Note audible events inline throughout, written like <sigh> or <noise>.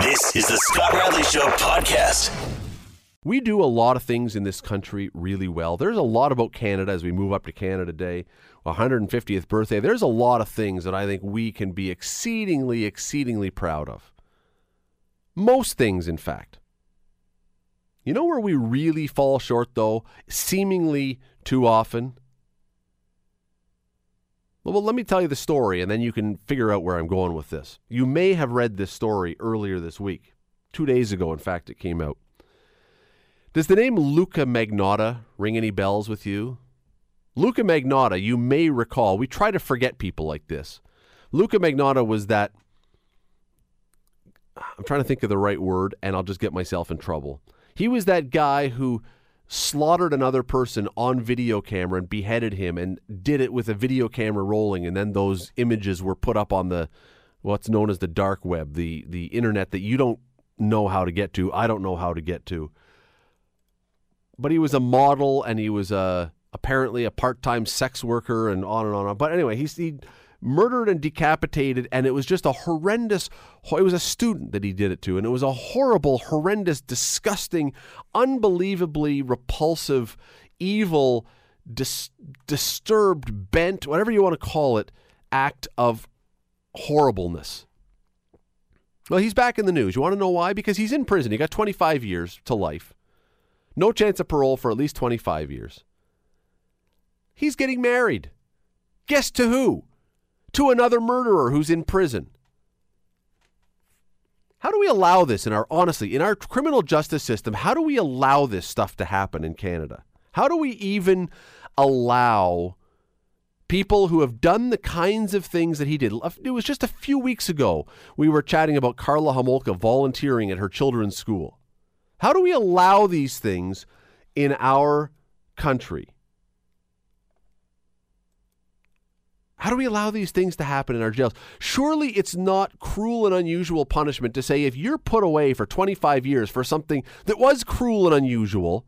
This is the Scott Radley Show podcast. We do a lot of things in this country really well. There's a lot about Canada as we move up to Canada Day, 150th birthday. There's a lot of things that I think we can be exceedingly, exceedingly proud of. Most things, in fact. You know where we really fall short, though, seemingly too often? Well, let me tell you the story, and then you can figure out where I'm going with this. You may have read this story earlier this week. Two days ago, in fact, it came out. Does the name Luka Magnotta ring any bells with you? Luka Magnotta, you may recall, we try to forget people like this. Luka Magnotta was that. I'm trying to think of the right word, and I'll just get myself in trouble. He was that guy who slaughtered another person on video camera and beheaded him and did it with a video camera rolling and then those images were put up on the what's known as the dark web the the internet that you don't know how to get to I don't know how to get to. But he was a model and he was a apparently a part-time sex worker and on and on and on. But anyway he's he murdered and decapitated and it was just a horrendous it was a student that he did it to and it was a horrible horrendous disgusting unbelievably repulsive evil dis- disturbed bent whatever you want to call it act of horribleness. Well he's back in the news. You want to know why? Because he's in prison. He got 25 years to life. No chance of parole for at least 25 years. He's getting married. Guess to who to another murderer who's in prison. How do we allow this in our, honestly, in our criminal justice system? How do we allow this stuff to happen in Canada? How do we even allow people who have done the kinds of things that he did? It was just a few weeks ago we were chatting about Karla Homolka volunteering at her children's school. How do we allow these things in our country? How do we allow these things to happen in our jails? Surely it's not cruel and unusual punishment to say if you're put away for 25 years for something that was cruel and unusual.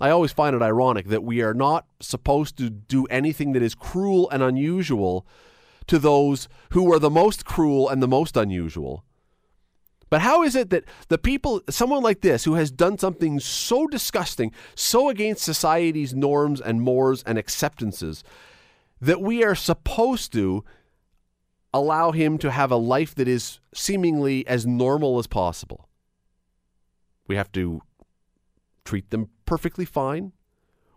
I always find it ironic that we are not supposed to do anything that is cruel and unusual to those who are the most cruel and the most unusual. But how is it that the people, someone like this, who has done something so disgusting, so against society's norms and mores and acceptances, that we are supposed to allow him to have a life that is seemingly as normal as possible. We have to treat them perfectly fine.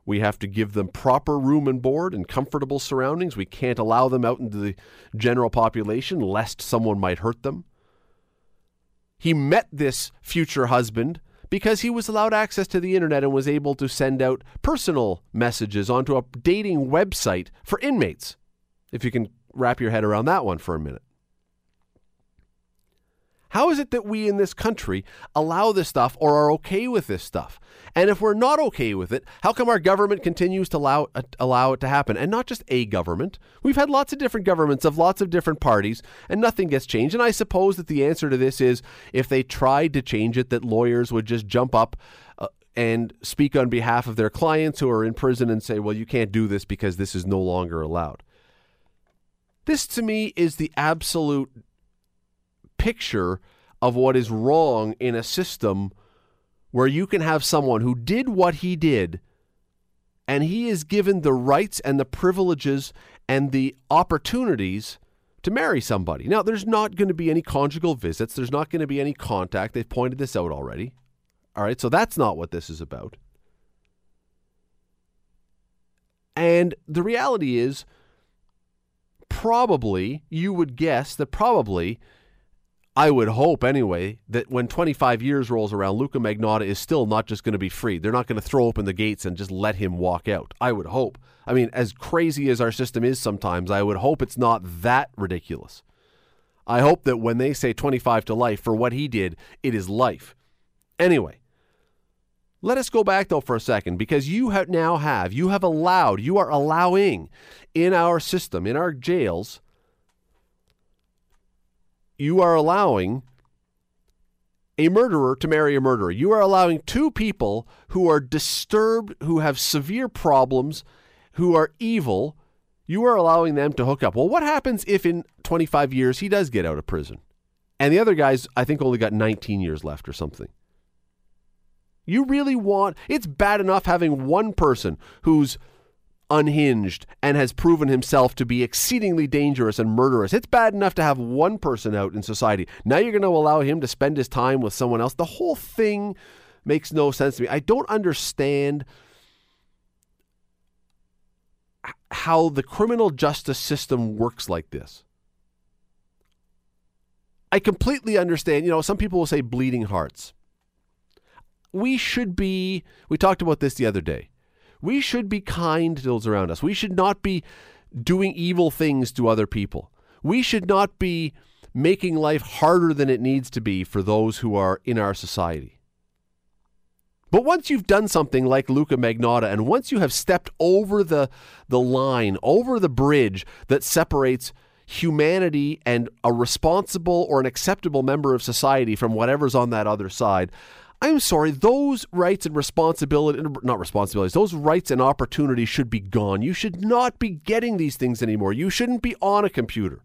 We have to give them proper room and board and comfortable surroundings. We can't allow them out into the general population lest someone might hurt them. He met this future husband because he was allowed access to the internet and was able to send out personal messages onto a dating website for inmates. If you can wrap your head around that one for a minute. How is it that we in this country allow this stuff or are okay with this stuff? And if we're not okay with it, how come our government continues to allow, uh, allow it to happen? And not just a government. We've had lots of different governments of lots of different parties, and nothing gets changed. And I suppose that the answer to this is if they tried to change it, that lawyers would just jump up uh, and speak on behalf of their clients who are in prison and say, well, you can't do this because this is no longer allowed. This to me is the absolute picture of what is wrong in a system where you can have someone who did what he did and he is given the rights and the privileges and the opportunities to marry somebody. Now, there's not going to be any conjugal visits, there's not going to be any contact. They've pointed this out already. All right, so that's not what this is about. And the reality is, probably, you would guess that probably I would hope anyway that when 25 years rolls around, Luka Magnotta is still not just going to be free. They're not going to throw open the gates and just let him walk out. I would hope. I mean, as crazy as our system is sometimes, I would hope it's not that ridiculous. I hope that when they say 25 to life for what he did, it is life. Anyway, let us go back though for a second because you have now have, you have allowed, you are allowing in our system, in our jails, you are allowing a murderer to marry a murderer. You are allowing two people who are disturbed, who have severe problems, who are evil, you are allowing them to hook up. Well, what happens if in 25 years he does get out of prison? And the other guys, I think, only got 19 years left or something. You really want, it's bad enough having one person who's unhinged and has proven himself to be exceedingly dangerous and murderous. It's bad enough to have one person out in society. Now you're going to allow him to spend his time with someone else. The whole thing makes no sense to me. I don't understand how the criminal justice system works like this. I completely understand. You know, some people will say bleeding hearts. We should be, we talked about this the other day. We should be kind to those around us. We should not be doing evil things to other people. We should not be making life harder than it needs to be for those who are in our society. But once you've done something like Luka Magnotta, and once you have stepped over the, the line, over the bridge that separates humanity and a responsible or an acceptable member of society from whatever's on that other side, I'm sorry, those rights and responsibility, not responsibilities, those rights and opportunities should be gone. You should not be getting these things anymore. You shouldn't be on a computer.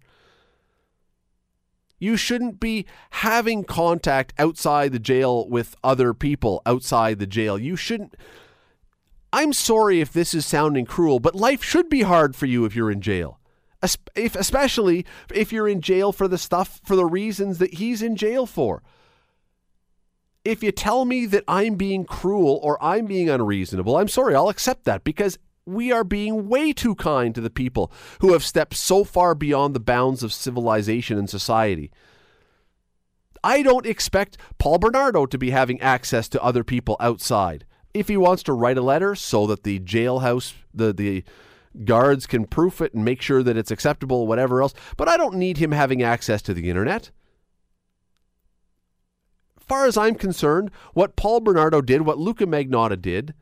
You shouldn't be having contact outside the jail with other people outside the jail. You shouldn't. I'm sorry if this is sounding cruel, but life should be hard for you if you're in jail. If, especially if you're in jail for the stuff, for the reasons that he's in jail for if you tell me that I'm being cruel or I'm being unreasonable, I'm sorry, I'll accept that because we are being way too kind to the people who have stepped so far beyond the bounds of civilization and society. I don't expect Paul Bernardo to be having access to other people outside. If he wants to write a letter so that the jailhouse, the, the guards can proof it and make sure that it's acceptable, whatever else, but I don't need him having access to the internet far as I'm concerned, what Paul Bernardo did, what Luka Magnotta did,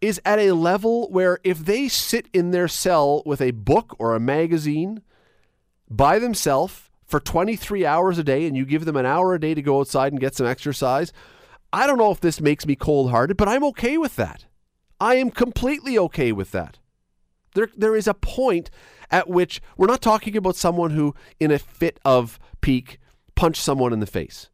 is at a level where if they sit in their cell with a book or a magazine by themselves for 23 hours a day and you give them an hour a day to go outside and get some exercise, I don't know if this makes me cold hearted, but I'm okay with that. I am completely okay with that. There, there is a point at which we're not talking about someone who, in a fit of pique, punched someone in the face.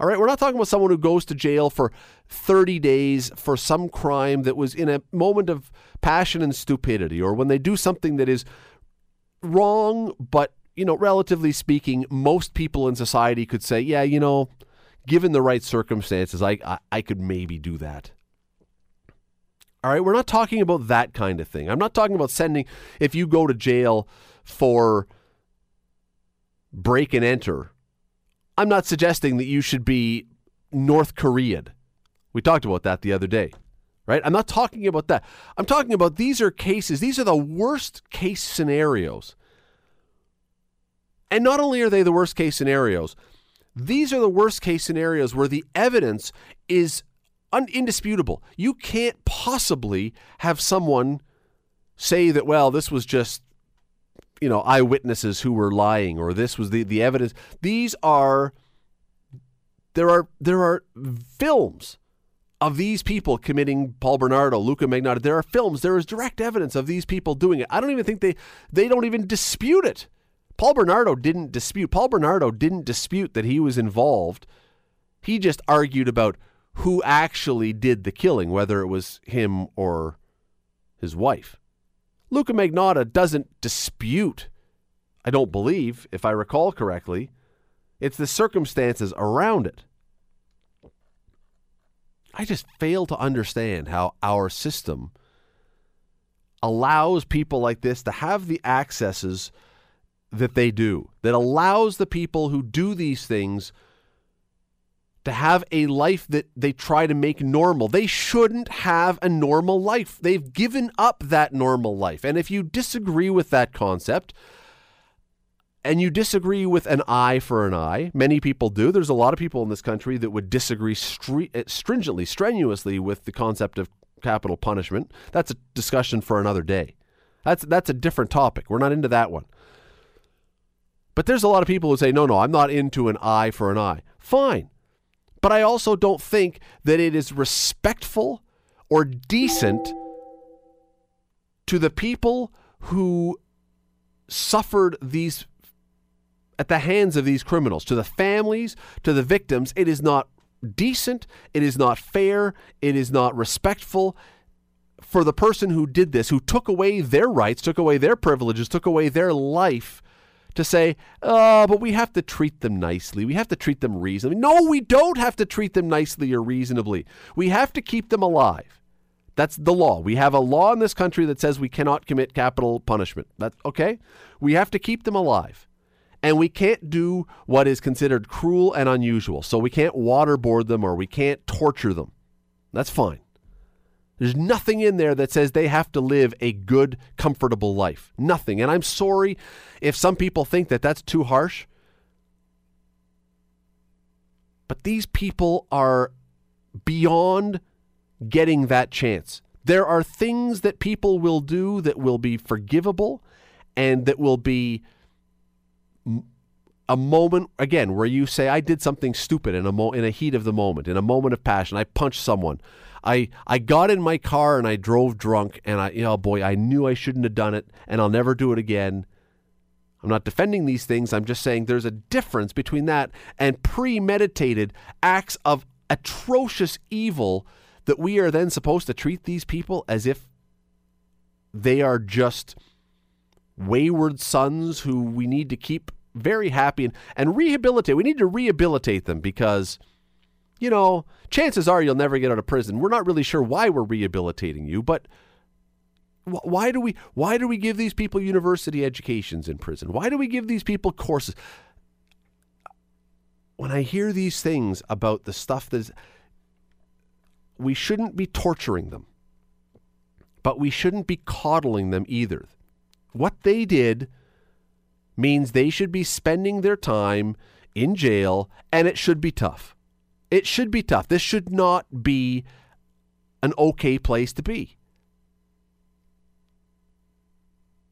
All right, we're not talking about someone who goes to jail for 30 days for some crime that was in a moment of passion and stupidity, or when they do something that is wrong, but, you know, relatively speaking, most people in society could say, yeah, you know, given the right circumstances, I, I, I could maybe do that. All right, we're not talking about that kind of thing. I'm not talking about sending, if you go to jail for break and enter I'm not suggesting that you should be North Korean. We talked about that the other day, right? I'm not talking about that. I'm talking about these are cases, these are the worst case scenarios. And not only are they the worst case scenarios, these are the worst case scenarios where the evidence is un- indisputable. You can't possibly have someone say that, well, this was just you know eyewitnesses who were lying or this was the the evidence these are there are there are films of these people committing Paul Bernardo, Luka Magnotta. There are films. There is direct evidence of these people doing it. I don't even think they they don't even dispute it. Paul Bernardo didn't dispute. Paul Bernardo didn't dispute that he was involved. He just argued about who actually did the killing, whether it was him or his wife. Luka Magnotta doesn't dispute, I don't believe, if I recall correctly. It's the circumstances around it. I just fail to understand how our system allows people like this to have the accesses that they do, that allows the people who do these things to have a life that they try to make normal. They shouldn't have a normal life. They've given up that normal life. And if you disagree with that concept, and you disagree with an eye for an eye, many people do. There's a lot of people in this country that would disagree eh, stringently, strenuously with the concept of capital punishment. That's a discussion for another day. That's that's a different topic. We're not into that one. But there's a lot of people who say, no, no, I'm not into an eye for an eye. Fine. But I also don't think that it is respectful or decent to the people who suffered these at the hands of these criminals, to the families, to the victims. It is not decent. It is not fair. It is not respectful for the person who did this, who took away their rights, took away their privileges, took away their life, to say, oh, but we have to treat them nicely. We have to treat them reasonably. No, we don't have to treat them nicely or reasonably. We have to keep them alive. That's the law. We have a law in this country that says we cannot commit capital punishment. That okay? We have to keep them alive. And we can't do what is considered cruel and unusual. So we can't waterboard them or we can't torture them. That's fine. There's nothing in there that says they have to live a good, comfortable life. Nothing. And I'm sorry if some people think that that's too harsh. But these people are beyond getting that chance. There are things that people will do that will be forgivable and that will be a moment again where you say I did something stupid in a mo- in a heat of the moment, in a moment of passion. I punched someone. I I got in my car and I drove drunk and I know boy, I knew I shouldn't have done it and I'll never do it again. I'm not defending these things. I'm just saying there's a difference between that and premeditated acts of atrocious evil that we are then supposed to treat these people as if they are just wayward sons who we need to keep very happy and, and rehabilitate. We need to rehabilitate them because, you know, chances are you'll never get out of prison. We're not really sure why we're rehabilitating you, but why do we why do we give these people university educations in prison? Why do we give these people courses? When I hear these things about the stuff that we shouldn't be torturing them, but we shouldn't be coddling them either. What they did means they should be spending their time in jail, and it should be tough. It should be tough. This should not be an okay place to be.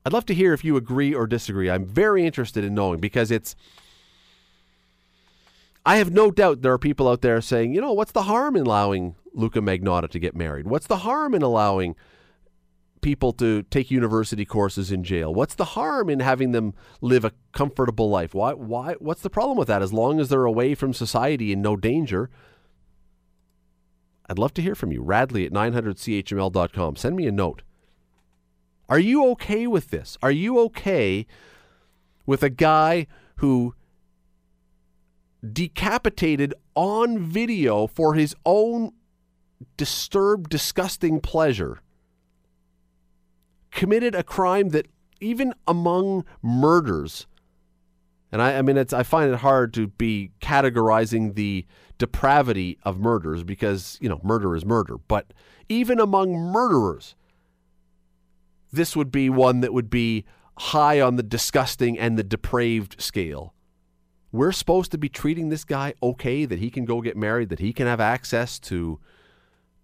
I'd love to hear if you agree or disagree. I'm very interested in knowing because it's I have no doubt there are people out there saying, you know, what's the harm in allowing Luka Magnotta to get married? What's the harm in allowing people to take university courses in jail? What's the harm in having them live a comfortable life? Why why what's the problem with that as long as they're away from society and no danger? I'd love to hear from you. Radley at 900chml.com. Send me a note. Are you okay with this? Are you okay with a guy who decapitated on video for his own disturbed, disgusting pleasure, committed a crime that even among murders, and I, I mean, it's, I find it hard to be categorizing the depravity of murders because, you know, murder is murder. But even among murderers, this would be one that would be high on the disgusting and the depraved scale we're supposed to be treating this guy okay that he can go get married, that he can have access to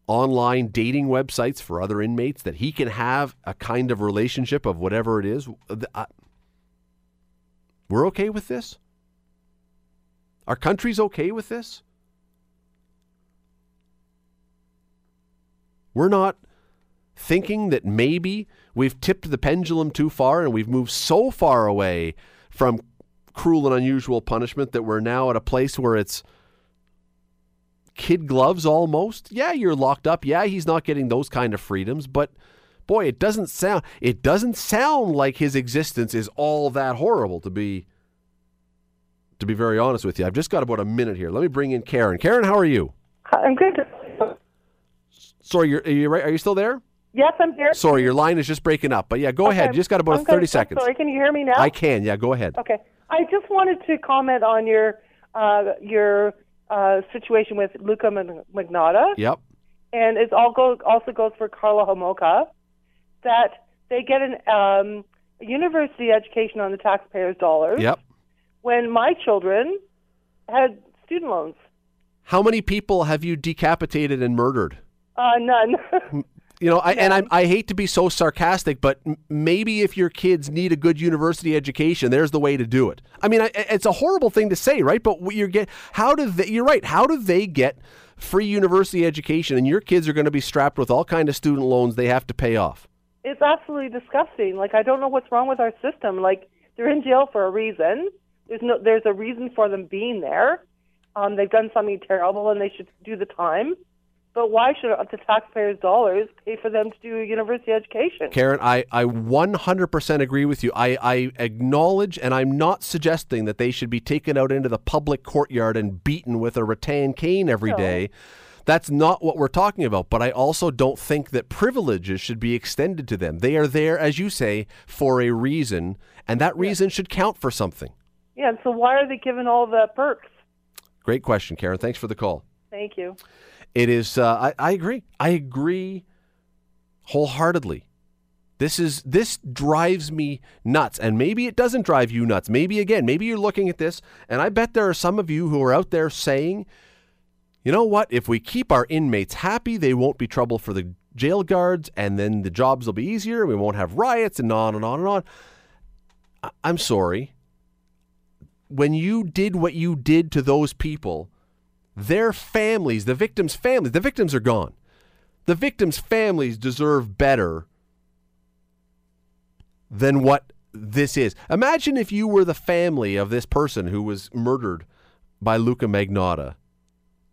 online dating websites for other inmates, that he can have a kind of relationship of whatever it is. Uh, we're okay with this? Our country's okay with this? We're not thinking that maybe we've tipped the pendulum too far and we've moved so far away from cruel and unusual punishment that we're now at a place where it's kid gloves almost. Yeah, you're locked up. Yeah, he's not getting those kind of freedoms, but boy, it doesn't sound it doesn't sound like his existence is all that horrible to be to be very honest with you. I've just got about a minute here. Let me bring in Karen. Karen, how are you? I'm good. Sorry, you're, are you right? Are you still there? Yes, I'm here. Sorry, your line is just breaking up. But yeah, go okay. ahead. You just got about I'm 30 seconds. sorry, can you hear me now? I can. Yeah, go ahead. Okay. I just wanted to comment on your uh, your uh, situation with Luka Magnotta. Yep. And it all go, also goes for Karla Homolka, that they get an um, university education on the taxpayers' dollars. Yep. When my children had student loans. How many people have you decapitated and murdered? Uh, none. You know, I, and I, I hate to be so sarcastic, but maybe if your kids need a good university education, there's the way to do it. I mean, I, it's a horrible thing to say, right? But you get how do they? You're right. How do they get free university education, and your kids are going to be strapped with all kind of student loans they have to pay off? It's absolutely disgusting. Like I don't know what's wrong with our system. Like they're in jail for a reason. There's no there's a reason for them being there. Um, they've done something terrible and they should do the time. But why should the taxpayers' dollars pay for them to do a university education? Karen, I, I 100% agree with you. I, I acknowledge, and I'm not suggesting that they should be taken out into the public courtyard and beaten with a rattan cane every No. day. That's not what we're talking about. But I also don't think that privileges should be extended to them. They are there, as you say, for a reason, and that reason should count for something. Yeah, so why are they given all the perks? Great question, Karen. Thanks for the call. Thank you. It is. Uh, I, I agree. I agree wholeheartedly. This is this drives me nuts, and maybe it doesn't drive you nuts. Maybe again, maybe you're looking at this, and I bet there are some of you who are out there saying, "You know what? If we keep our inmates happy, they won't be trouble for the jail guards, and then the jobs will be easier. We won't have riots, and on and on and on." I- I'm sorry. When you did what you did to those people, their families, the victims' families, the victims are gone. The victims' families deserve better than what this is. Imagine if you were the family of this person who was murdered by Luka Magnotta,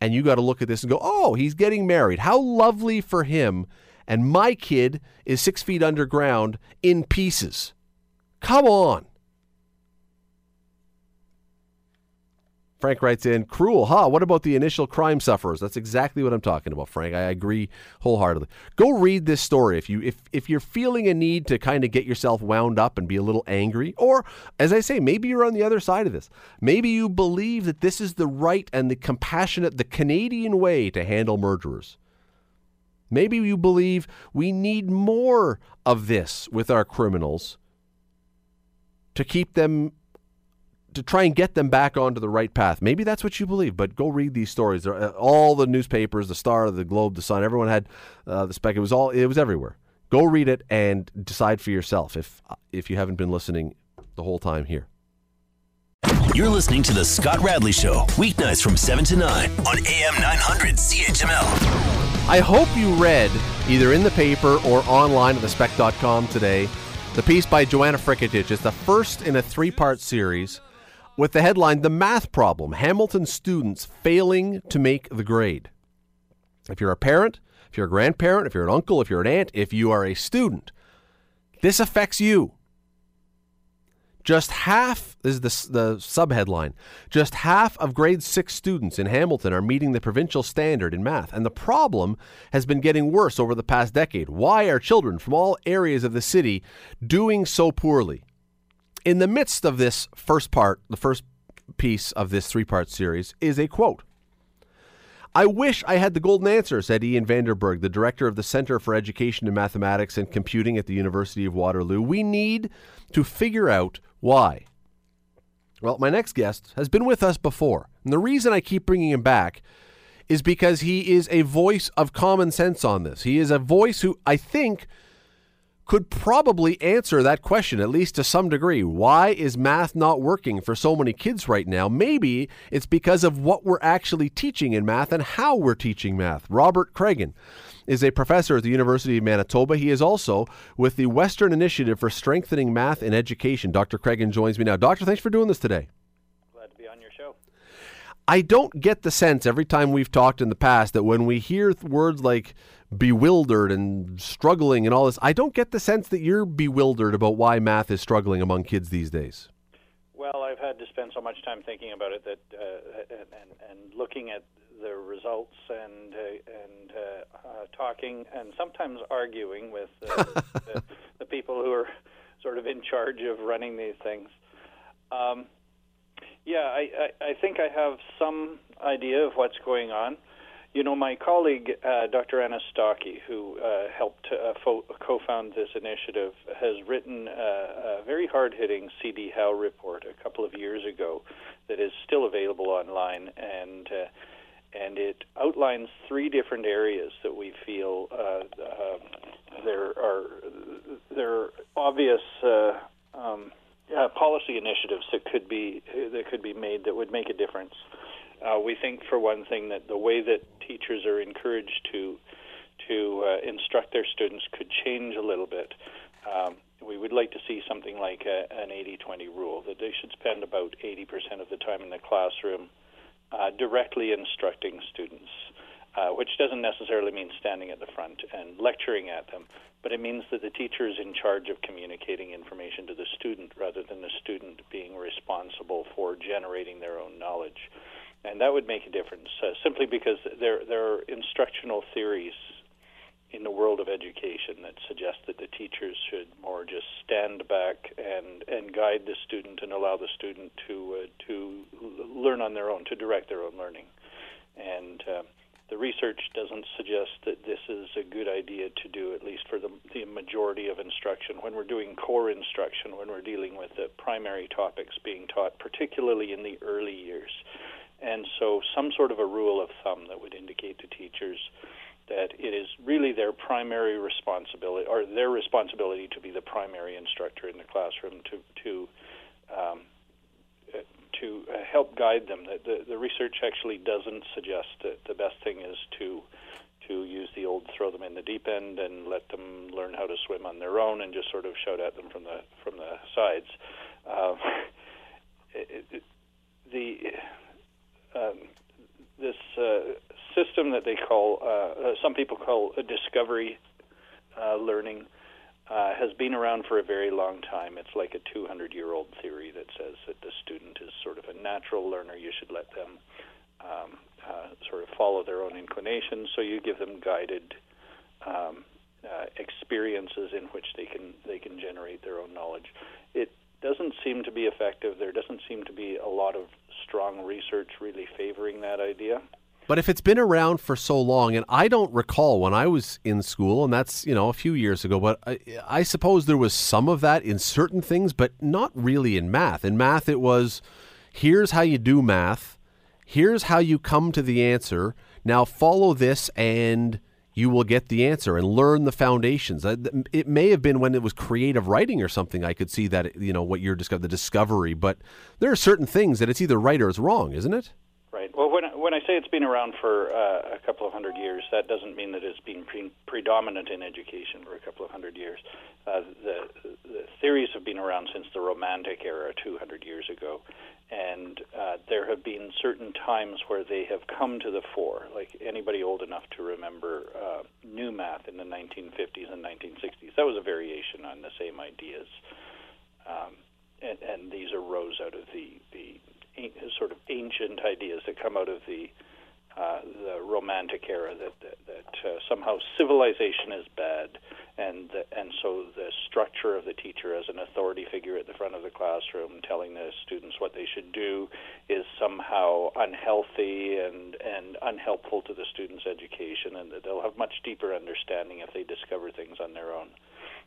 and you got to look at this and go, oh, he's getting married. How lovely for him. And my kid is six feet underground in pieces. Come on. Frank writes in, cruel, huh? What about the initial crime sufferers? That's exactly what I'm talking about, Frank. I agree wholeheartedly. Go read this story if you if if you're feeling a need to kind of get yourself wound up and be a little angry, or as I say, maybe you're on the other side of this. Maybe you believe that this is the right and the compassionate, the Canadian way to handle murderers. Maybe you believe we need more of this with our criminals to keep them to try and get them back onto the right path. Maybe that's what you believe, but go read these stories. Uh, all the newspapers, the Star, the Globe, the Sun, everyone had uh, the spec. It was all it was everywhere. Go read it and decide for yourself if if you haven't been listening the whole time here. You're listening to The Scott Radley Show, weeknights from 7 to 9 on AM 900 CHML. I hope you read either in the paper or online at thespec.com today the piece by Joanna Frketich. It's the first in a three part series with the headline The Math Problem Hamilton Students Failing to Make the Grade. If you're a parent, if you're a grandparent, if you're an uncle, if you're an aunt, if you are a student, this affects you. Just half is the, the subheadline. Just half of grade six students in Hamilton are meeting the provincial standard in math, and the problem has been getting worse over the past decade. Why are children from all areas of the city doing so poorly? In the midst of this first part, the first piece of this three part series is a quote. I wish I had the golden answer, said Ian VanderBurgh, the director of the Center for Education in Mathematics and Computing at the University of Waterloo. We need to figure out why. Well, my next guest has been with us before. And the reason I keep bringing him back is because he is a voice of common sense on this. He is a voice who I think could probably answer that question, at least to some degree. Why is math not working for so many kids right now? Maybe it's because of what we're actually teaching in math and how we're teaching math. Robert Craigen is a professor at the University of Manitoba. He is also with the Western Initiative for Strengthening Math in Education. Dr. Craigen joins me now. Doctor, thanks for doing this today. Glad to be on your show. I don't get the sense every time we've talked in the past that when we hear th- words like bewildered and struggling and all this, I don't get the sense that you're bewildered about why math is struggling among kids these days. Well, I've had to spend so much time thinking about it that uh, and, and and looking at the results and uh, and uh, uh, talking and sometimes arguing with uh, <laughs> the, the people who are sort of in charge of running these things. Um, yeah, I, I, I think I have some idea of what's going on. You know, my colleague, uh, Dr. Anna Stokke, who uh, helped uh, fo- co-found this initiative, has written uh, a very hard-hitting CD Howe report a couple of years ago that is still available online, and uh, and it outlines three different areas that we feel uh, uh, there are there are obvious. Uh, um, uh, policy initiatives that could be that could be made that would make a difference. Uh, we think, for one thing, that the way that teachers are encouraged to to uh, instruct their students could change a little bit. Um, we would like to see something like a, an 80-20 rule that they should spend about 80% of the time in the classroom uh, directly instructing students, uh, which doesn't necessarily mean standing at the front and lecturing at them, but it means that the teacher is in charge of communicating information to the student rather than the student being responsible for generating their own knowledge. And that would make a difference uh, simply because there, there are instructional theories in the world of education that suggest that the teachers should more just stand back and, and guide the student and allow the student to, uh, to learn on their own, to direct their own learning. And uh, the research doesn't suggest that this is a good idea to do, at least for the, the majority of instruction. When we're doing core instruction, when we're dealing with the primary topics being taught, particularly in the early years. And so, some sort of a rule of thumb that would indicate to teachers that it is really their primary responsibility, or their responsibility to be the primary instructor in the classroom to to um, to uh, help guide them. The, the, the, research actually doesn't suggest that the best thing is to to use the old throw them in the deep end and let them learn how to swim on their own and just sort of shout at them from the from the sides. Um, <laughs> it, it, the um, this uh, system that they call uh, uh some people call a discovery uh, learning uh, has been around for a very long time. It's like a 200 year old theory that says that the student is sort of a natural learner. You should let them um, uh, sort of follow their own inclinations. So you give them guided um, uh, experiences in which they can they can generate their own knowledge. It doesn't seem to be effective. There doesn't seem to be a lot of strong research really favoring that idea. But if it's been around for so long, and I don't recall when I was in school, and that's you know a few years ago, but I, I suppose there was some of that in certain things, but not really in math. In math, it was here's how you do math, here's how you come to the answer. Now follow this, and you will get the answer and learn the foundations. It may have been when it was creative writing or something. I could see that you know what you're discovering, the discovery. But there are certain things that it's either right or it's wrong, isn't it? Right. Well, when when I say it's been around for uh, a couple of hundred years, that doesn't mean that it's been pre- predominant in education for a couple of hundred years. Uh, the, the theories have been around since the Romantic era, 200 years ago, and uh, there have been certain times where they have come to the fore. Like anybody old enough to remember uh, new math in the 1950s and 1960s, that was a variation on the same ideas. Um, and, and these arose out of the, the sort of ancient ideas that come out of the uh, the Romantic era that that, that uh, somehow civilization is bad, and the, and so the structure of the teacher as an authority figure at the front of the classroom, telling the students what they should do, is somehow unhealthy and and unhelpful to the students' education, and that they'll have much deeper understanding if they discover things on their own.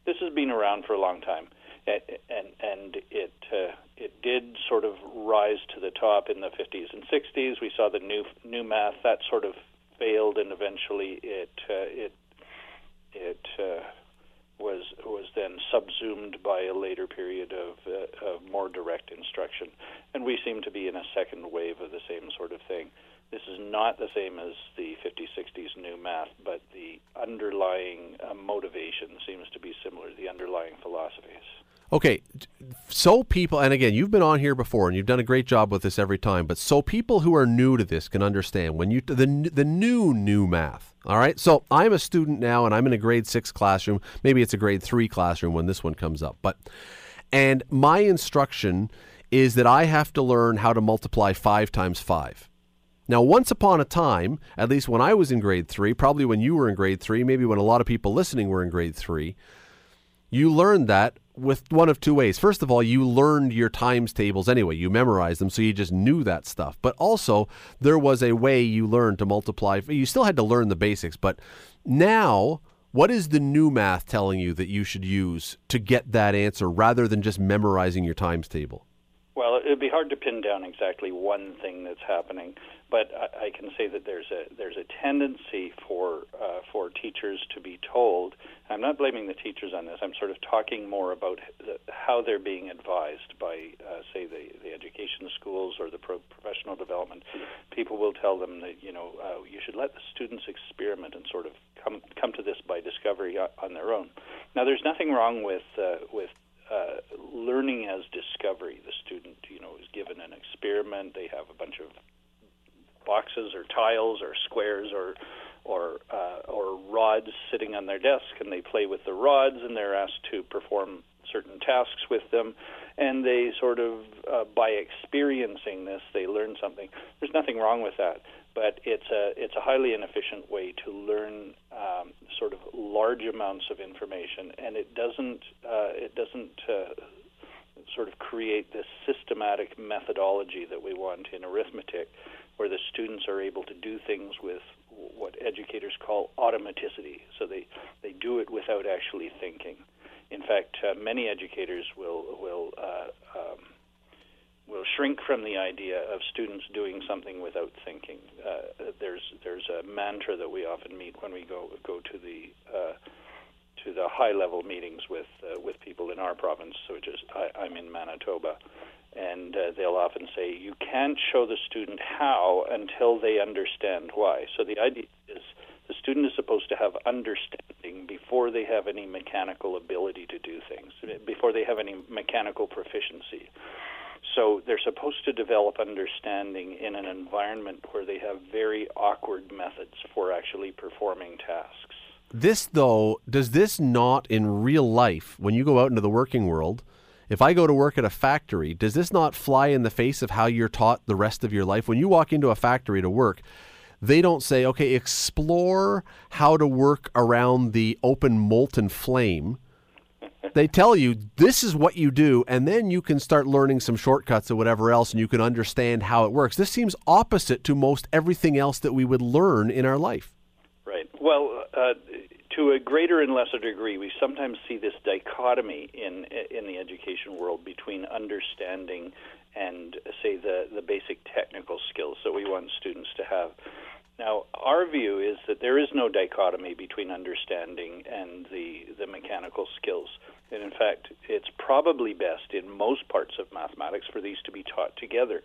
This has been around for a long time and and it uh, it did sort of rise to the top in the 50s and 60s. We saw the new new math that sort of failed, and eventually it uh, it it uh, was was then subsumed by a later period of, uh, of more direct instruction, and we seem to be in a second wave of the same sort of thing. This is not the same as the 50s, 60s new math, but the underlying uh, motivation seems to be similar, the underlying philosophies. Okay, so people, and again, you've been on here before, and you've done a great job with this every time. But so people who are new to this can understand when you the the new new math. All right, so I'm a student now, and I'm in a grade six classroom. Maybe it's a grade three classroom when this one comes up. But and my instruction is that I have to learn how to multiply five times five. Now, once upon a time, at least when I was in grade three, probably when you were in grade three, maybe when a lot of people listening were in grade three, you learned that with one of two ways. First of all, you learned your times tables anyway. You memorized them, so you just knew that stuff. But also, there was a way you learned to multiply. You still had to learn the basics, but now, what is the new math telling you that you should use to get that answer rather than just memorizing your times table? Well, it'd be hard to pin down exactly one thing that's happening, but I, can say that there's a there's a tendency for uh, for teachers to be told. I'm not blaming the teachers on this. I'm sort of talking more about the, how they're being advised by, uh, say, the the education schools or the pro- professional development. People will tell them that you know uh, you should let the students experiment and sort of come come to this by discovery on their own. Now, there's nothing wrong with uh, with uh, learning as discovery. The student, you know, is given an experiment. They have a bunch of boxes or tiles or squares or or uh, or rods sitting on their desk, and they play with the rods, and they're asked to perform certain tasks with them, and they sort of, uh, by experiencing this, they learn something. There's nothing wrong with that but it's a it's a highly inefficient way to learn um, sort of large amounts of information, and it doesn't uh, it doesn't uh, sort of create this systematic methodology that we want in arithmetic, where the students are able to do things with what educators call automaticity. So they they do it without actually thinking. In fact, uh, many educators will will uh, um, will shrink from the idea of students doing something without thinking. Uh, there's there's a mantra that we often meet when we go go to the uh, to the high level meetings with uh, with people in our province, which is I, I'm in Manitoba, and uh, they'll often say you can't show the student how until they understand why. So the idea is the student is supposed to have understanding before they have any mechanical ability to do things, before they have any mechanical proficiency. So they're supposed to develop understanding in an environment where they have very awkward methods for actually performing tasks. This, though, does this not in real life, when you go out into the working world, if I go to work at a factory, does this not fly in the face of how you're taught the rest of your life? When you walk into a factory to work, they don't say, okay, explore how to work around the open molten flame they tell you this is what you do, and then you can start learning some shortcuts or whatever else, and you can understand how it works. This seems opposite to most everything else that we would learn in our life. Right. Well, uh, to a greater and lesser degree, we sometimes see this dichotomy in in the education world between understanding and, say, the the basic technical skills that we want students to have. Now, our view is that there is no dichotomy between understanding and the, the mechanical skills. And in fact, it's probably best in most parts of mathematics for these to be taught together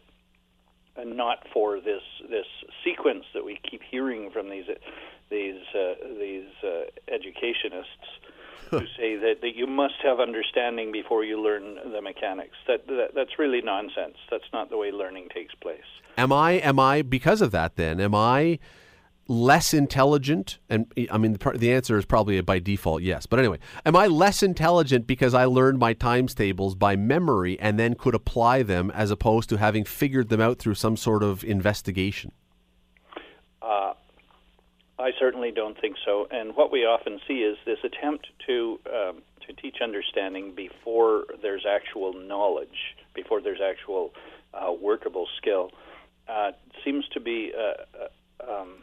and not for this this sequence that we keep hearing from these these uh, these uh, educationists <laughs> who say that, that you must have understanding before you learn the mechanics. That, that that's really nonsense. That's not the way learning takes place. Am I am I because of that then? Am I less intelligent? And I mean, the, the answer is probably by default yes. But anyway, am I less intelligent because I learned my times tables by memory and then could apply them as opposed to having figured them out through some sort of investigation? Uh, I certainly don't think so. And what we often see is this attempt to um, to teach understanding before there's actual knowledge, before there's actual uh, workable skill, uh, seems to be uh, uh um,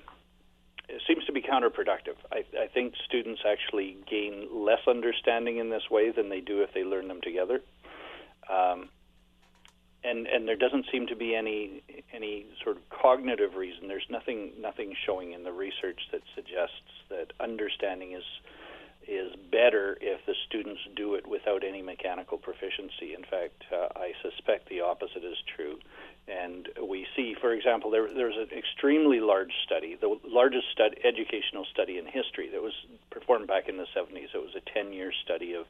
it seems to be counterproductive. I, I think students actually gain less understanding in this way than they do if they learn them together. Um, and and there doesn't seem to be any any sort of cognitive reason. There's nothing nothing showing in the research that suggests that understanding is is better if the students do it without any mechanical proficiency. In fact, uh, I suspect the opposite is true. And we see, for example, there, there's an extremely large study, the largest stud, educational study in history that was performed back in the 70s. It was a 10 year study of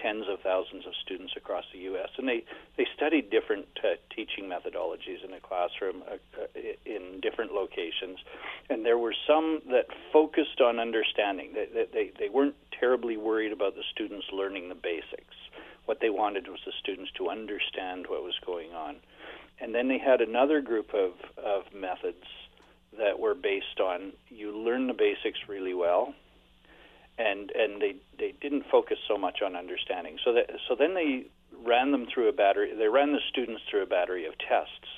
tens of thousands of students across the U.S. And they, they studied different uh, teaching methodologies in a classroom uh, uh, in different locations. And there were some that focused on understanding, they, they, they weren't terribly worried about the students learning the basics. What they wanted was the students to understand what was going on. And then they had another group of, of methods that were based on you learn the basics really well, and and they they didn't focus so much on understanding. So that so then they ran them through a battery. They ran the students through a battery of tests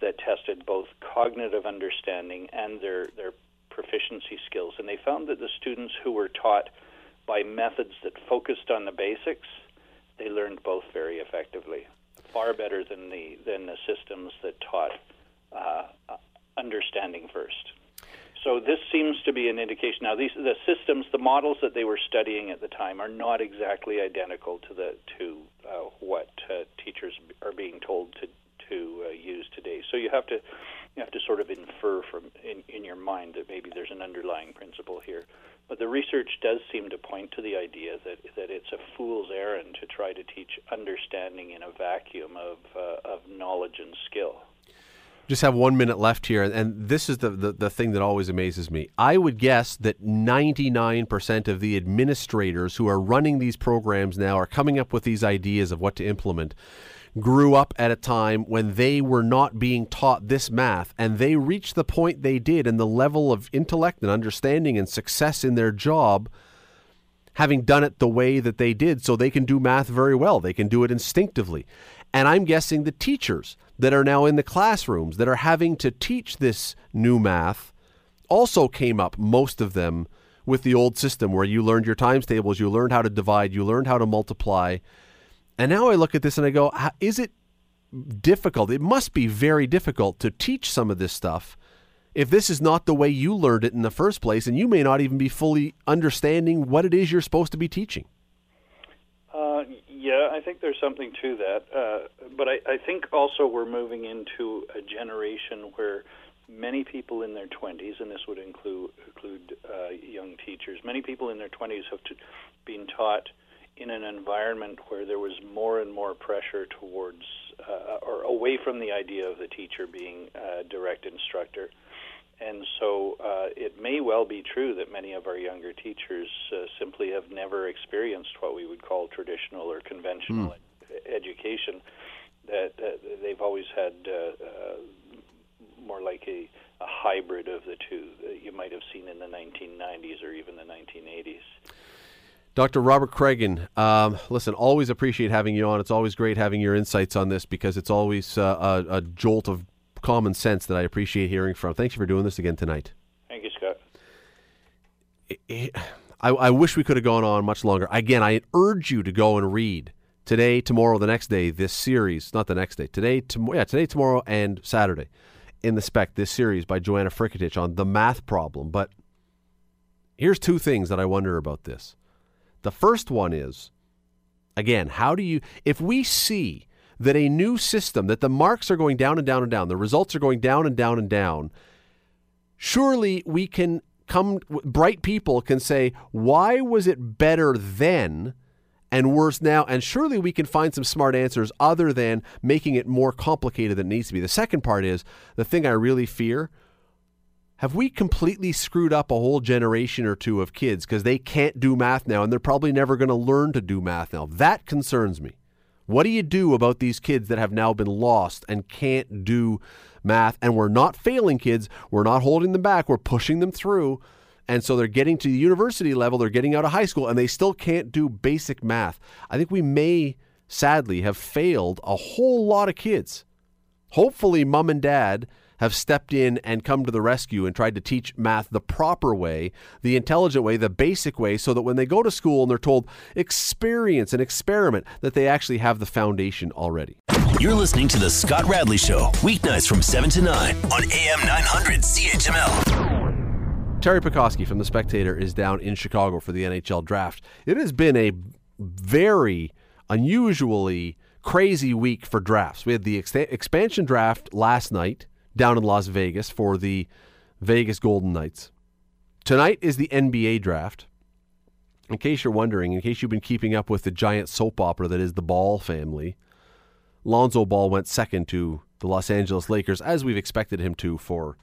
that tested both cognitive understanding and their their proficiency skills, and they found that the students who were taught by methods that focused on the basics, they learned both very effectively far better than the than the systems that taught uh, understanding first. So this seems to be an indication. Now, these the systems, the models that they were studying at the time, are not exactly identical to the to uh, what uh, teachers are being told to to uh, use today. So you have to you have to sort of infer from in, in your mind that maybe there's an underlying principle here. The research does seem to point to the idea that that it's a fool's errand to try to teach understanding in a vacuum of uh, of knowledge and skill just have one minute left here, and this is the, the, the, thing that always amazes me. I would guess that 99% of the administrators who are running these programs now are coming up with these ideas of what to implement grew up at a time when they were not being taught this math and they reached the point they did and the level of intellect and understanding and success in their job having done it the way that they did so they can do math very well they can do it instinctively and i'm guessing the teachers that are now in the classrooms that are having to teach this new math also came up, most of them, with the old system where you learned your times tables, you learned how to divide, you learned how to multiply. And now I look at this and I go, is it difficult? It must be very difficult to teach some of this stuff if this is not the way you learned it in the first place, and you may not even be fully understanding what it is you're supposed to be teaching. Yeah, I think there's something to that. Uh, but I, I think also we're moving into a generation where many people in their 20s, and this would include include uh, young teachers, many people in their 20s have been taught in an environment where there was more and more pressure towards uh, or away from the idea of the teacher being a direct instructor. And so uh, it may well be true that many of our younger teachers uh, simply have never experienced what we would call traditional or conventional mm. ed- education. That, they've always had uh, uh, more like a, a hybrid of the two that you might have seen in the 1990s or even the 1980s. Dr. Robert Craigen, um, listen, always appreciate having you on. It's always great having your insights on this because it's always uh, a, a, jolt of common sense that I appreciate hearing from. Thank you for doing this again tonight. Thank you, Scott. I, I wish we could have gone on much longer. Again, I urge you to go and read today, tomorrow, the next day. This series, not the next day, today, tomorrow, yeah, today, tomorrow, and Saturday, in the spec. This series by Joanna Frketich on the math problem. But here's two things that I wonder about this. The first one is, again, how do you, if we see that a new system, that the marks are going down and down and down, the results are going down and down and down, surely we can come, bright people can say, why was it better then? and worse now. And surely we can find some smart answers other than making it more complicated than it needs to be. The second part is the thing I really fear. Have we completely screwed up a whole generation or two of kids because they can't do math now and they're probably never going to learn to do math now? That concerns me. What do you do about these kids that have now been lost and can't do math? And we're not failing kids. We're not holding them back. We're pushing them through. And so they're getting to the university level, they're getting out of high school, and they still can't do basic math. I think we may sadly have failed a whole lot of kids. Hopefully, mom and dad have stepped in and come to the rescue and tried to teach math the proper way, the intelligent way, the basic way, so that when they go to school and they're told experience and experiment, that they actually have the foundation already. You're listening to The Scott Radley Show, weeknights from 7 to 9 on AM 900 CHML. Teri Pecoskie from The Spectator is down in Chicago for the NHL draft. It has been a very unusually crazy week for drafts. We had the ex- expansion draft last night down in Las Vegas for the Vegas Golden Knights. Tonight is the NBA draft. In case you're wondering, in case you've been keeping up with the giant soap opera that is the Ball family, Lonzo Ball went second to the Los Angeles Lakers, as we've expected him to for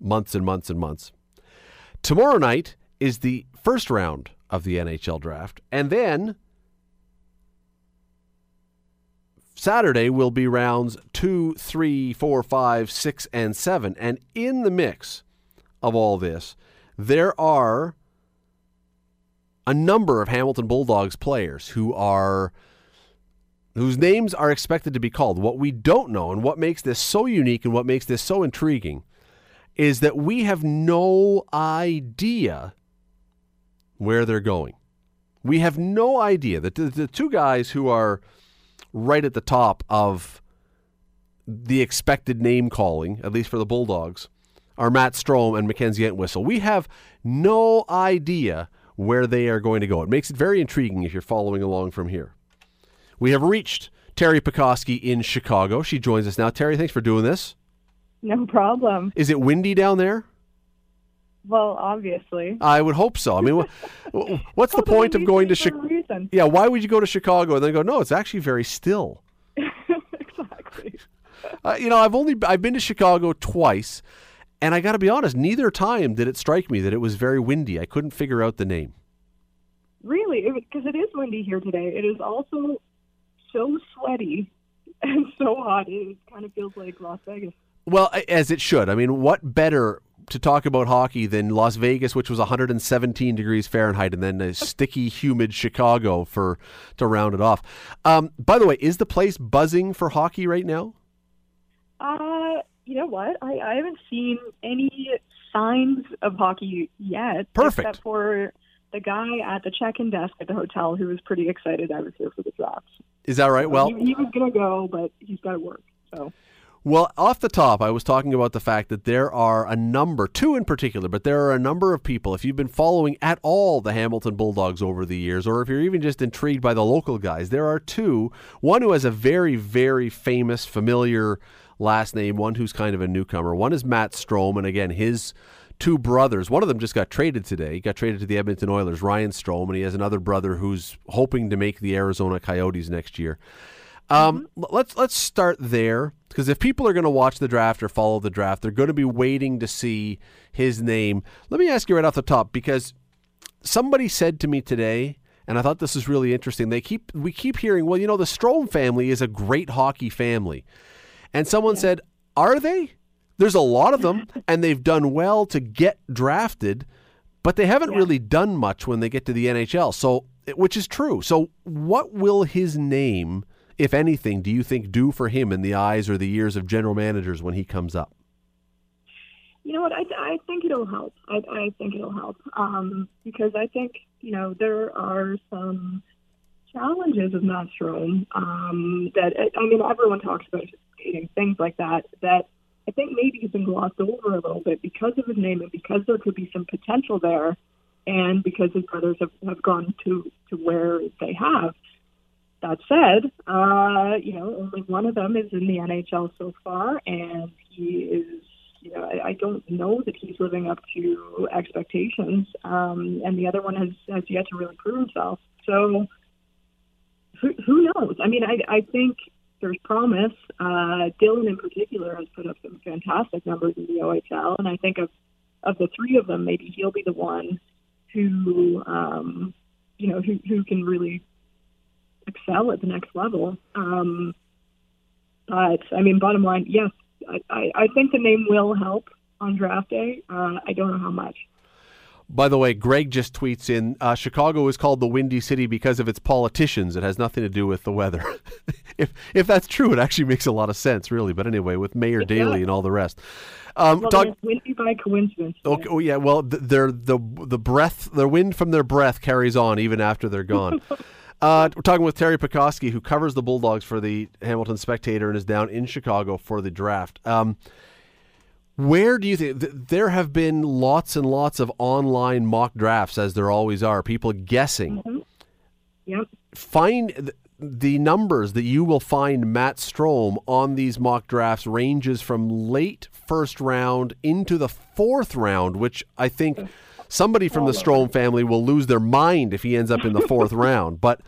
months and months and months. Tomorrow night is the first round of the NHL draft, and then Saturday will be rounds two, three, four, five, six, and seven. And in the mix of all this, there are a number of Hamilton Bulldogs players who are whose names are expected to be called. What we don't know and what makes this so unique and what makes this so intriguing is that we have no idea where they're going. We have no idea that the, the two guys who are right at the top of the expected name calling, at least for the Bulldogs, are Matt Strome and Mackenzie Entwistle. We have no idea where they are going to go. It makes it very intriguing if you're following along from here. We have reached Teri Pecoskie in Chicago. She joins us now. Teri, thanks for doing this. No problem. Is it windy down there? Well, obviously. I would hope so. I mean, <laughs> what's the point of going to Chicago? Yeah, why would you go to Chicago and then go? No, it's actually very still. <laughs> exactly. <laughs> Uh, you know, I've only I've been to Chicago twice, and I got to be honest, neither time did it strike me that it was very windy. I couldn't figure out the name. Really, because it, it is windy here today. It is also so sweaty and so hot. It kind of feels like Las Vegas. Well, as it should. I mean, what better to talk about hockey than Las Vegas, which was 117 degrees Fahrenheit, and then a sticky, humid Chicago for to round it off. Um, by the way, is the place buzzing for hockey right now? Uh, you know what? I, I haven't seen any signs of hockey yet. Perfect. Except for the guy at the check-in desk at the hotel who was pretty excited I was here for the draft. Is that right? Well, he, he was going to go, but he's got to work. So. Well, off the top, I was talking about the fact that there are a number, two in particular, but there are a number of people, if you've been following at all the Hamilton Bulldogs over the years, or if you're even just intrigued by the local guys, there are two. One who has a very, very famous, familiar last name, one who's kind of a newcomer. One is Matt Strome, and again, his two brothers. One of them just got traded today. He got traded to the Edmonton Oilers, Ryan Strome, and he has another brother who's hoping to make the Arizona Coyotes next year. Um, mm-hmm. Let's let's start there because if people are going to watch the draft or follow the draft, they're going to be waiting to see his name. Let me ask you right off the top because somebody said to me today, and I thought this is really interesting. They keep we keep hearing, well, you know, the Strome family is a great hockey family, and someone yeah. said, are they? There's a lot of them, <laughs> and they've done well to get drafted, but they haven't yeah. really done much when they get to the NHL. So, which is true. So, what will his name? If anything, do you think do for him in the eyes or the ears of general managers when he comes up? You know what? I, I think it'll help. I, I think it'll help um, because I think you know there are some challenges of Matt Strome um, that I mean everyone talks about skating things like that that I think maybe has been glossed over a little bit because of his name and because there could be some potential there, and because his brothers have, have gone to to where they have. That said, uh, you know, only one of them is in the NHL so far, and he is, you know, I, I don't know that he's living up to expectations, um, and the other one has has yet to really prove himself. So, who, who knows? I mean, I, I think there's promise. Uh, Dylan, in particular, has put up some fantastic numbers in the OHL, and I think of of the three of them, maybe he'll be the one who, um, you know, who who can really excel at the next level. Um, but I mean, bottom line, yes, I, I, I think the name will help on draft day. Uh, I don't know how much. By the way, Greg just tweets in uh, Chicago is called the Windy City because of its politicians. It has nothing to do with the weather. <laughs> if if that's true, it actually makes a lot of sense, really. But anyway, with Mayor Daley and all the rest. Um, well, talk, windy by coincidence. Okay, oh yeah, well, their the the breath, the wind from their breath carries on even after they're gone. <laughs> Uh, we're talking with Teri Pecoskie, who covers the Bulldogs for the Hamilton Spectator and is down in Chicago for the draft. Um, where do you think th- there have been lots and lots of online mock drafts, as there always are, people guessing? Mm-hmm. Yep. Find th- the numbers that you will find Matt Strome on these mock drafts ranges from late first round into the fourth round, which I think somebody from the Strome family will lose their mind if he ends up in the fourth <laughs> round. But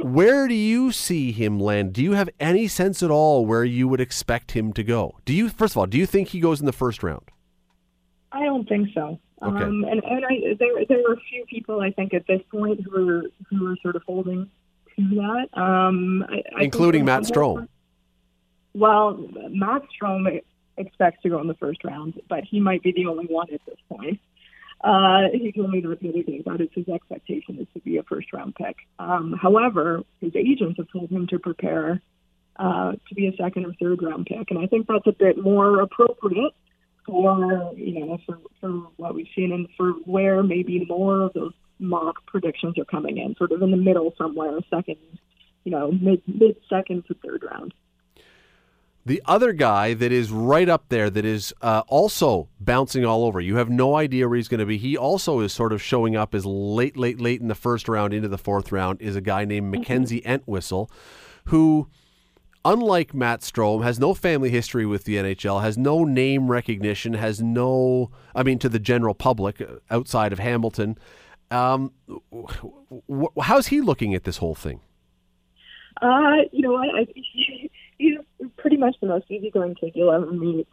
where do you see him land? Do you have any sense at all where you would expect him to go? Do you first of all, do you think he goes in the first round? I don't think so. Okay. Um, and and I, there there are a few people I think at this point who are who are sort of holding to that, um, I, I including Matt Strome. Well, Matt Strome expects to go in the first round, but he might be the only one at this point. Uh, he told me the other day that it's his expectation is to be a first round pick. Um, however, his agents have told him to prepare uh, to be a second or third round pick, and I think that's a bit more appropriate for you know for, for what we've seen and for where maybe more of those mock predictions are coming in, sort of in the middle somewhere, second, you know, mid mid second to third round. The other guy that is right up there that is uh, also bouncing all over. You have no idea where he's going to be. He also is sort of showing up as late, late, late in the first round into the fourth round. Is a guy named Mackenzie Entwistle, who, unlike Matt Strome, has no family history with the NHL, has no name recognition, has no, I mean, to the general public uh, outside of Hamilton. Um, wh- how's he looking at this whole thing? Uh, you know what? I, he's pretty much the most easygoing kid you'll ever meet.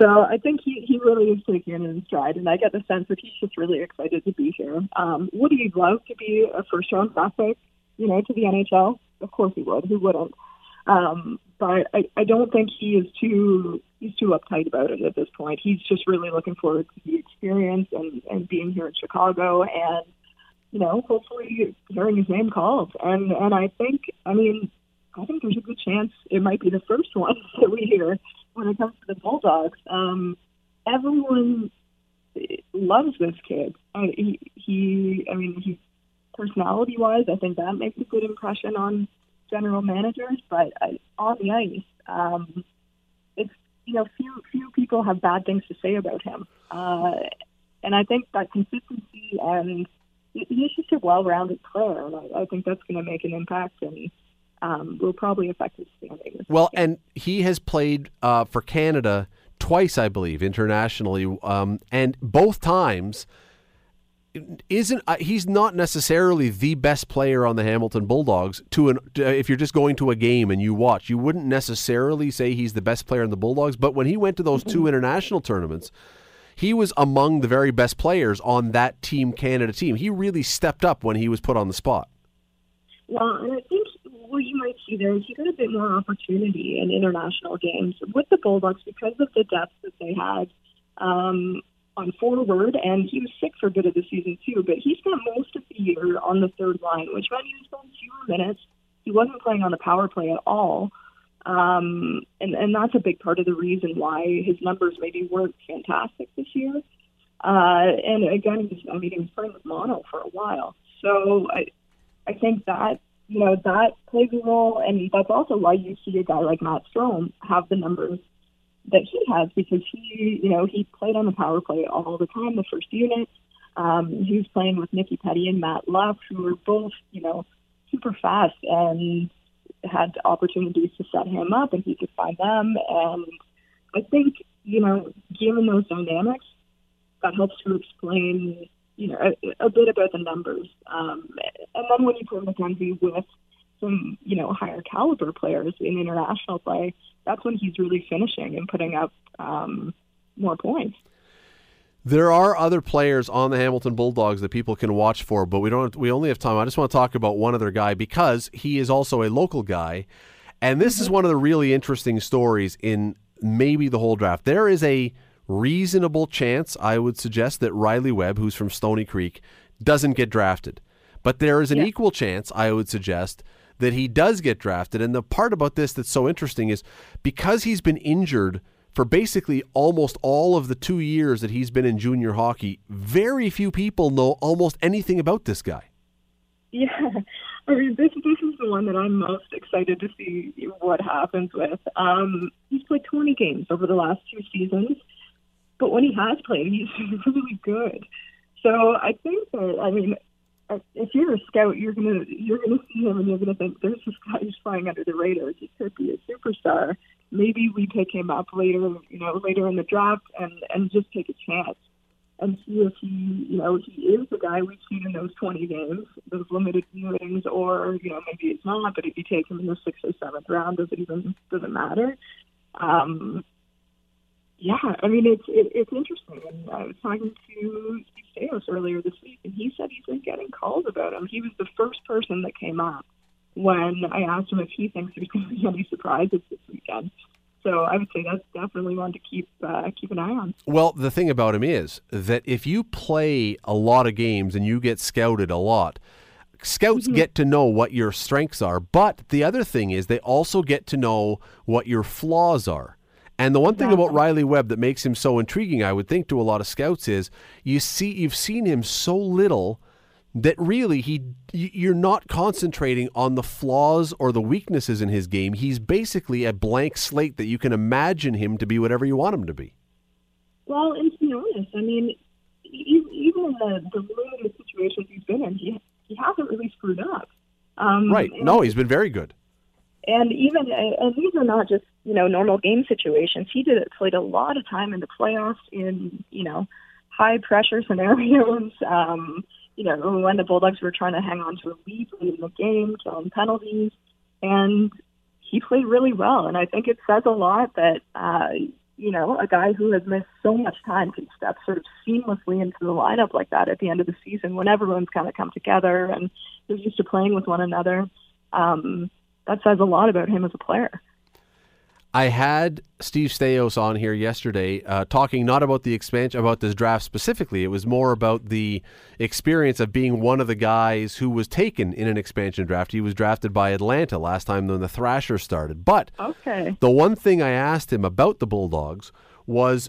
So I think he, he really is taking it in stride, and I get the sense that he's just really excited to be here. Um, would he love to be a first round draft pick, you know, to the NHL? Of course he would. Who wouldn't? Um, but I, I don't think he is too he's too uptight about it at this point. He's just really looking forward to the experience and, and being here in Chicago and you know, hopefully hearing his name called. And and I think I mean I think there's a good chance it might be the first one <laughs> that we hear when it comes to the Bulldogs. Um, everyone loves this kid. I, he, he, I mean, he personality-wise, I think that makes a good impression on general managers. But I, on the ice, um, it's you know, few few people have bad things to say about him, uh, and I think that consistency and he's just a well-rounded player, I, I think that's going to make an impact and um, will probably affect his standing. Well, and he has played uh, for Canada twice, I believe, internationally, um, and both times isn't uh, he's not necessarily the best player on the Hamilton Bulldogs to an to, if you're just going to a game and you watch you wouldn't necessarily say he's the best player in the Bulldogs but when he went to those two international tournaments he was among the very best players on that team Canada team. He really stepped up when he was put on the spot. Well and I think what you might see there is he got a bit more opportunity in international games with the Bulldogs because of the depth that they had um, on forward, and he was sick for a bit of the season too. But he spent most of the year on the third line, which meant he was playing fewer minutes. He wasn't playing on the power play at all, um, and and that's a big part of the reason why his numbers maybe weren't fantastic this year. Uh, and again, he was, I mean, he was playing with mono for a while, so I I think that you know, that plays a role. And that's also why you see a guy like Matt Strome have the numbers that he has because he, you know, he played on the power play all the time, the first unit. Um, he was playing with Niki Petti and Matt Luff, who were both, you know, super fast and had opportunities to set him up and he could find them. And I think, you know, given those dynamics, that helps to explain you know, a, a bit about the numbers. Um, and then when you put Mackenzie with some, you know, higher caliber players in international play, that's when he's really finishing and putting up um, more points. There are other players on the Hamilton Bulldogs that people can watch for, but we don't. We only have time. I just want to talk about one other guy because he is also a local guy, and this mm-hmm. is one of the really interesting stories in maybe the whole draft. There is a reasonable chance, I would suggest, that Riley Webb, who's from Stoney Creek, doesn't get drafted. But there is an yeah. equal chance, I would suggest, that he does get drafted. And the part about this that's so interesting is because he's been injured for basically almost all of the two years that he's been in junior hockey, very few people know almost anything about this guy. Yeah. I mean, this this is the one that I'm most excited to see what happens with. Um, he's played 20 games over the last two seasons. But when he has played, he's <laughs> really good. So I think that I mean, if you're a scout, you're gonna you're gonna see him and you're gonna think there's this guy who's flying under the radar. He could be a superstar. Maybe we pick him up later, you know, later in the draft and and just take a chance and see if he, you know, he is the guy we've seen in those 20 games, those limited viewings, or you know, maybe it's not. But if you take him in the sixth or seventh round, does it even doesn't matter? Um, yeah, I mean it's it, it's interesting. And I was talking to Steve Staios earlier this week, and he said he's been getting calls about him. He was the first person that came up when I asked him if he thinks there's going to be <laughs> any surprises this weekend. So I would say that's definitely one to keep uh, keep an eye on. Well, the thing about him is that if you play a lot of games and you get scouted a lot, scouts mm-hmm. get to know what your strengths are. But the other thing is they also get to know what your flaws are. And the one thing about Riley Webb that makes him so intriguing, I would think, to a lot of scouts is you see you've seen him so little that really he you're not concentrating on the flaws or the weaknesses in his game. He's basically a blank slate that you can imagine him to be whatever you want him to be. Well, and to be honest, I mean, even in the, the limited situations he's been in, he he hasn't really screwed up. Um, Right. No, he's been very good. And even and these are not just you know normal game situations. He did it played a lot of time in the playoffs in you know high pressure <laughs> scenarios. Um, you know when the Bulldogs were trying to hang on to a lead in the game, killing penalties, and he played really well. And I think it says a lot that uh, you know a guy who has missed so much time can step sort of seamlessly into the lineup like that at the end of the season when everyone's kind of come together and they're used to playing with one another. Um, that says a lot about him as a player. I had Steve Staios on here yesterday uh, talking not about the expansion, about this draft specifically. It was more about the experience of being one of the guys who was taken in an expansion draft. He was drafted by Atlanta last time when the Thrashers started. But Okay. the one thing I asked him about the Bulldogs was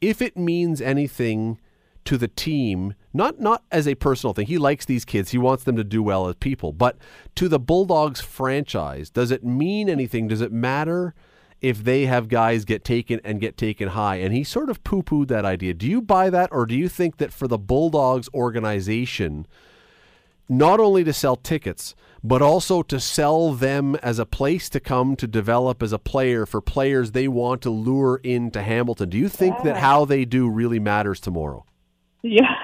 if it means anything to the team, not not as a personal thing. He likes these kids. He wants them to do well as people, but to the Bulldogs franchise, does it mean anything? Does it matter if they have guys get taken and get taken high? And he sort of poo-pooed that idea. Do you buy that or do you think that for the Bulldogs organization, not only to sell tickets, but also to sell them as a place to come to develop as a player for players they want to lure into Hamilton. Do you think that how they do really matters tomorrow? Yeah.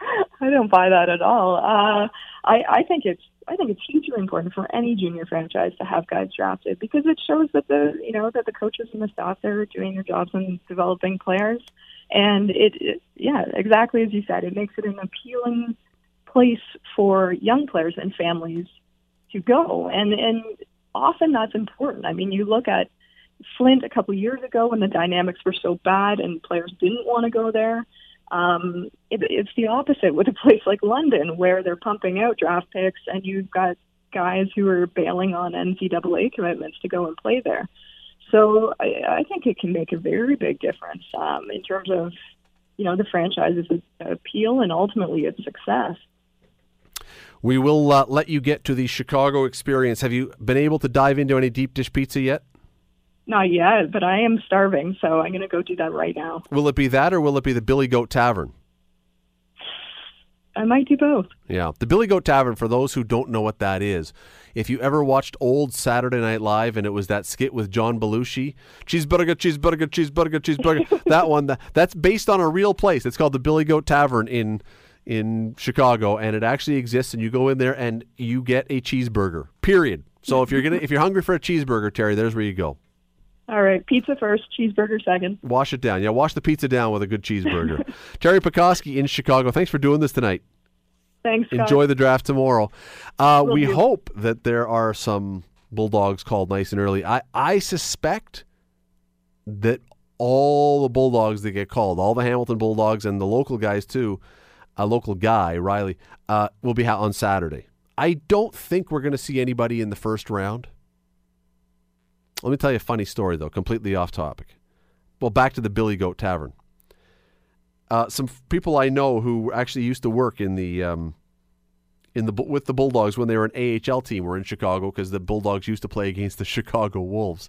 <laughs> I don't buy that at all. Uh, I, I think it's I think it's hugely important for any junior franchise to have guys drafted because it shows that the you know that the coaches and the staff are doing their jobs and developing players, and it, it yeah exactly as you said it makes it an appealing place for young players and families to go and and often that's important. I mean you look at Flint a couple years ago when the dynamics were so bad and players didn't want to go there. Um, it, it's the opposite with a place like London, where they're pumping out draft picks, and you've got guys who are bailing on NCAA commitments to go and play there. So I, I think it can make a very big difference um, in terms of you know the franchise's appeal and ultimately its success. We will uh, let you get to the Chicago experience. Have you been able to dive into any deep dish pizza yet? Not yet, but I am starving, so I'm going to go do that right now. Will it be that or will it be the Billy Goat Tavern? I might do both. Yeah. The Billy Goat Tavern, for those who don't know what that is, if you ever watched old Saturday Night Live and it was that skit with John Belushi, cheeseburger, cheeseburger, cheeseburger, cheeseburger, <laughs> that one, that, that's based on a real place. It's called the Billy Goat Tavern in in Chicago, and it actually exists. And you go in there and you get a cheeseburger. Period. So if you're gonna if you're hungry for a cheeseburger, Teri, there's where you go. All right, pizza first, cheeseburger second. Wash it down. Yeah, wash the pizza down with a good cheeseburger. <laughs> Teri Pecoskie in Chicago. Thanks for doing this tonight. Thanks, Scott. Enjoy the draft tomorrow. Uh, we do. hope that there are some Bulldogs called nice and early. I, I suspect that all the Bulldogs that get called, all the Hamilton Bulldogs and the local guys too, a local guy, Riley, uh, will be out on Saturday. I don't think we're going to see anybody in the first round. Let me tell you a funny story, though, completely off topic. Well, back to the Billy Goat Tavern. Uh, some f- people I know who actually used to work in the um, in the with the Bulldogs when they were an AHL team were in Chicago because the Bulldogs used to play against the <laughs> Chicago Wolves,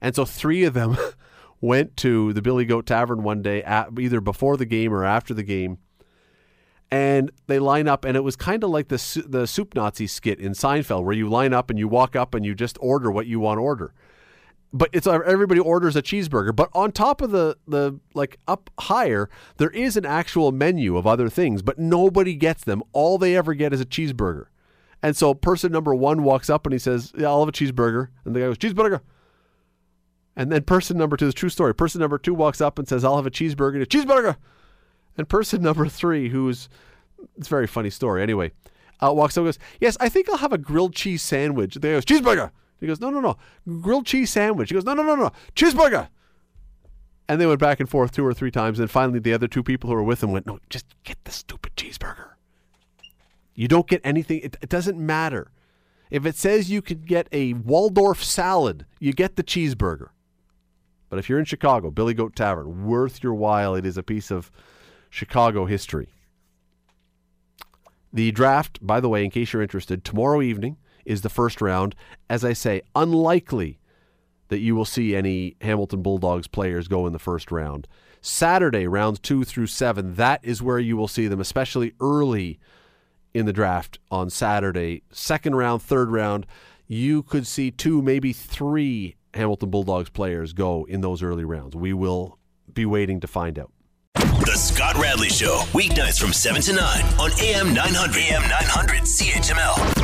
and so three of them <laughs> went to the Billy Goat Tavern one day, at, either before the game or after the game, and they line up, and it was kind of like the the Soup Nazi skit in Seinfeld, where you line up and you walk up and you just order what you want to order but it's uh, everybody orders a cheeseburger. But on top of the the like up higher, there is an actual menu of other things, but nobody gets them. All they ever get is a cheeseburger. And so person number one walks up and he says, "Yeah, I'll have a cheeseburger." And the guy goes, "Cheeseburger." And then person number two, the true story. Person number two walks up and says, "I'll have a cheeseburger." Cheeseburger. And person <laughs> number three, who's it's a very funny story. Anyway, uh, walks up and goes, "Yes, I think I'll have a grilled cheese sandwich." The guy goes, "Cheeseburger." He goes, "No, no, no, grilled cheese sandwich." He goes, "No, no, no, no, cheeseburger." And they went back and forth two or three times. And finally, the other two people who were with him went, "No, just get the stupid cheeseburger. You don't get anything. It, it doesn't matter. If it says you can get a Waldorf salad, you get the cheeseburger." But if you're in Chicago, Billy Goat Tavern, worth your while. It is a piece of Chicago history. The draft, by the way, in case you're interested, tomorrow evening is the first round. As I say, unlikely that you will see any Hamilton Bulldogs players go in the first round. Saturday, rounds two through seven, that is where you will see them, especially early in the draft on Saturday. Second round, third round, you could see two, maybe three Hamilton Bulldogs players go in those early rounds. We will be waiting to find out. The Scott Radley Show, weeknights from 7 to 9 on AM 900. AM 900 CHML.